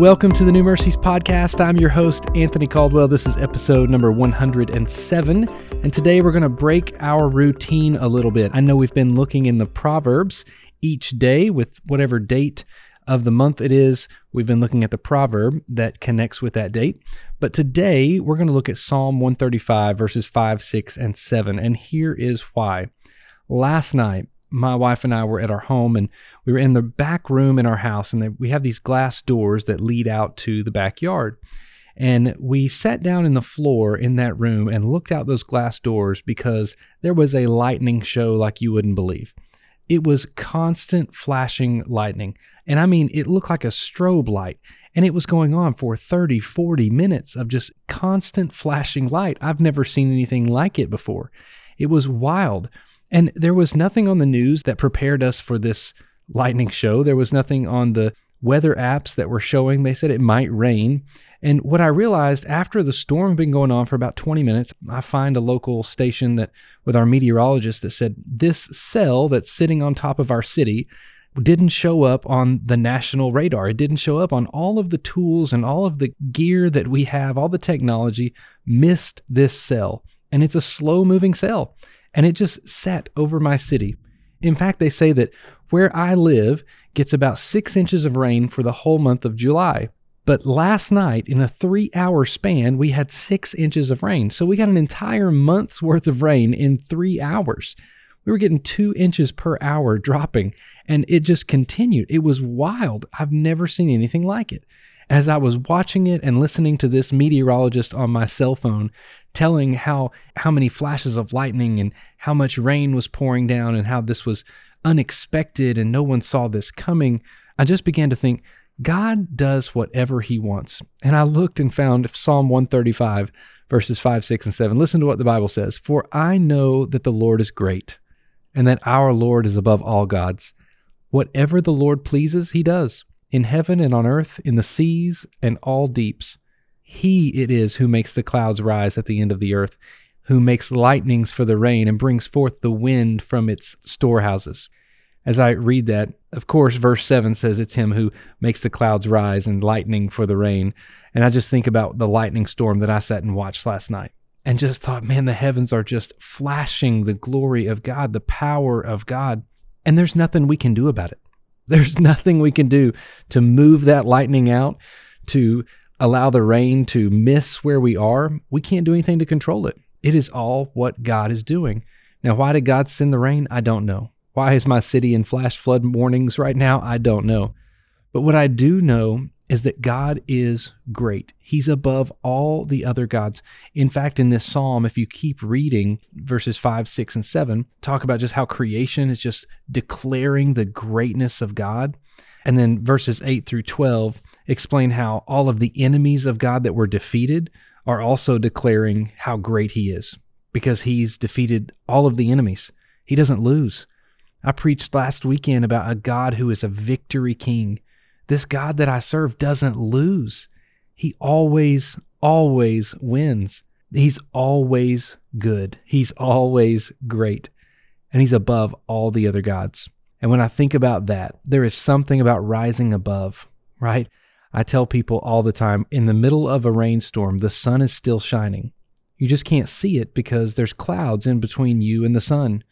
Welcome to the New Mercies Podcast. I'm your host, Anthony Caldwell. This is episode number 107. And today we're going to break our routine a little bit. I know we've been looking in the Proverbs each day with whatever date of the month it is. We've been looking at the proverb that connects with that date. But today we're going to look at Psalm 135, verses 5, 6, and 7. And here is why. Last night, my wife and I were at our home and we were in the back room in our house and we have these glass doors that lead out to the backyard. And we sat down in the floor in that room and looked out those glass doors because there was a lightning show like you wouldn't believe. It was constant flashing lightning. And I mean, it looked like a strobe light. And it was going on for 30, 40 minutes of just constant flashing light. I've never seen anything like it before. It was wild. And there was nothing on the news that prepared us for this lightning show. There was nothing on the weather apps that were showing. They said it might rain. And what I realized after the storm had been going on for about 20 minutes, I find a local station that with our meteorologist that said this cell that's sitting on top of our city didn't show up on the national radar. It didn't show up on all of the tools and all of the gear that we have, all the technology missed this cell. And it's a slow moving cell and it just sat over my city. In fact, they say that where I live gets about six inches of rain for the whole month of July. But last night, in a three hour span, we had six inches of rain. So we got an entire month's worth of rain in three hours. We were getting two inches per hour dropping, and it just continued. It was wild. I've never seen anything like it as I was watching it and listening to this meteorologist on my cell phone telling how how many flashes of lightning and how much rain was pouring down and how this was unexpected and no one saw this coming, I just began to think God does whatever he wants. And I looked and found Psalm 135 verses 5, 6 and 7. Listen to what the Bible says, "For I know that the Lord is great and that our Lord is above all gods. Whatever the Lord pleases, he does." In heaven and on earth, in the seas and all deeps. He it is who makes the clouds rise at the end of the earth, who makes lightnings for the rain and brings forth the wind from its storehouses. As I read that, of course, verse 7 says it's him who makes the clouds rise and lightning for the rain. And I just think about the lightning storm that I sat and watched last night and just thought, man, the heavens are just flashing the glory of God, the power of God. And there's nothing we can do about it. There's nothing we can do to move that lightning out, to allow the rain to miss where we are. We can't do anything to control it. It is all what God is doing. Now, why did God send the rain? I don't know. Why is my city in flash flood warnings right now? I don't know. But what I do know is that God is great. He's above all the other gods. In fact, in this psalm, if you keep reading verses 5, 6, and 7, talk about just how creation is just declaring the greatness of God. And then verses 8 through 12 explain how all of the enemies of God that were defeated are also declaring how great He is because He's defeated all of the enemies. He doesn't lose. I preached last weekend about a God who is a victory king this God that I serve doesn't lose. He always, always wins. He's always good. He's always great. And he's above all the other gods. And when I think about that, there is something about rising above, right? I tell people all the time in the middle of a rainstorm, the sun is still shining. You just can't see it because there's clouds in between you and the sun.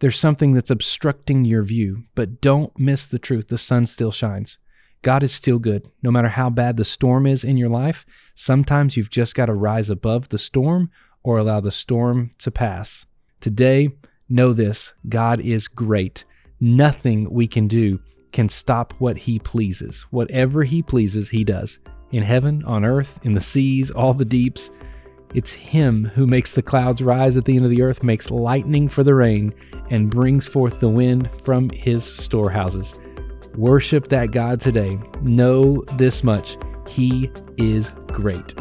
There's something that's obstructing your view, but don't miss the truth. The sun still shines. God is still good. No matter how bad the storm is in your life, sometimes you've just got to rise above the storm or allow the storm to pass. Today, know this God is great. Nothing we can do can stop what He pleases. Whatever He pleases, He does. In heaven, on earth, in the seas, all the deeps. It's Him who makes the clouds rise at the end of the earth, makes lightning for the rain, and brings forth the wind from His storehouses. Worship that God today. Know this much He is great.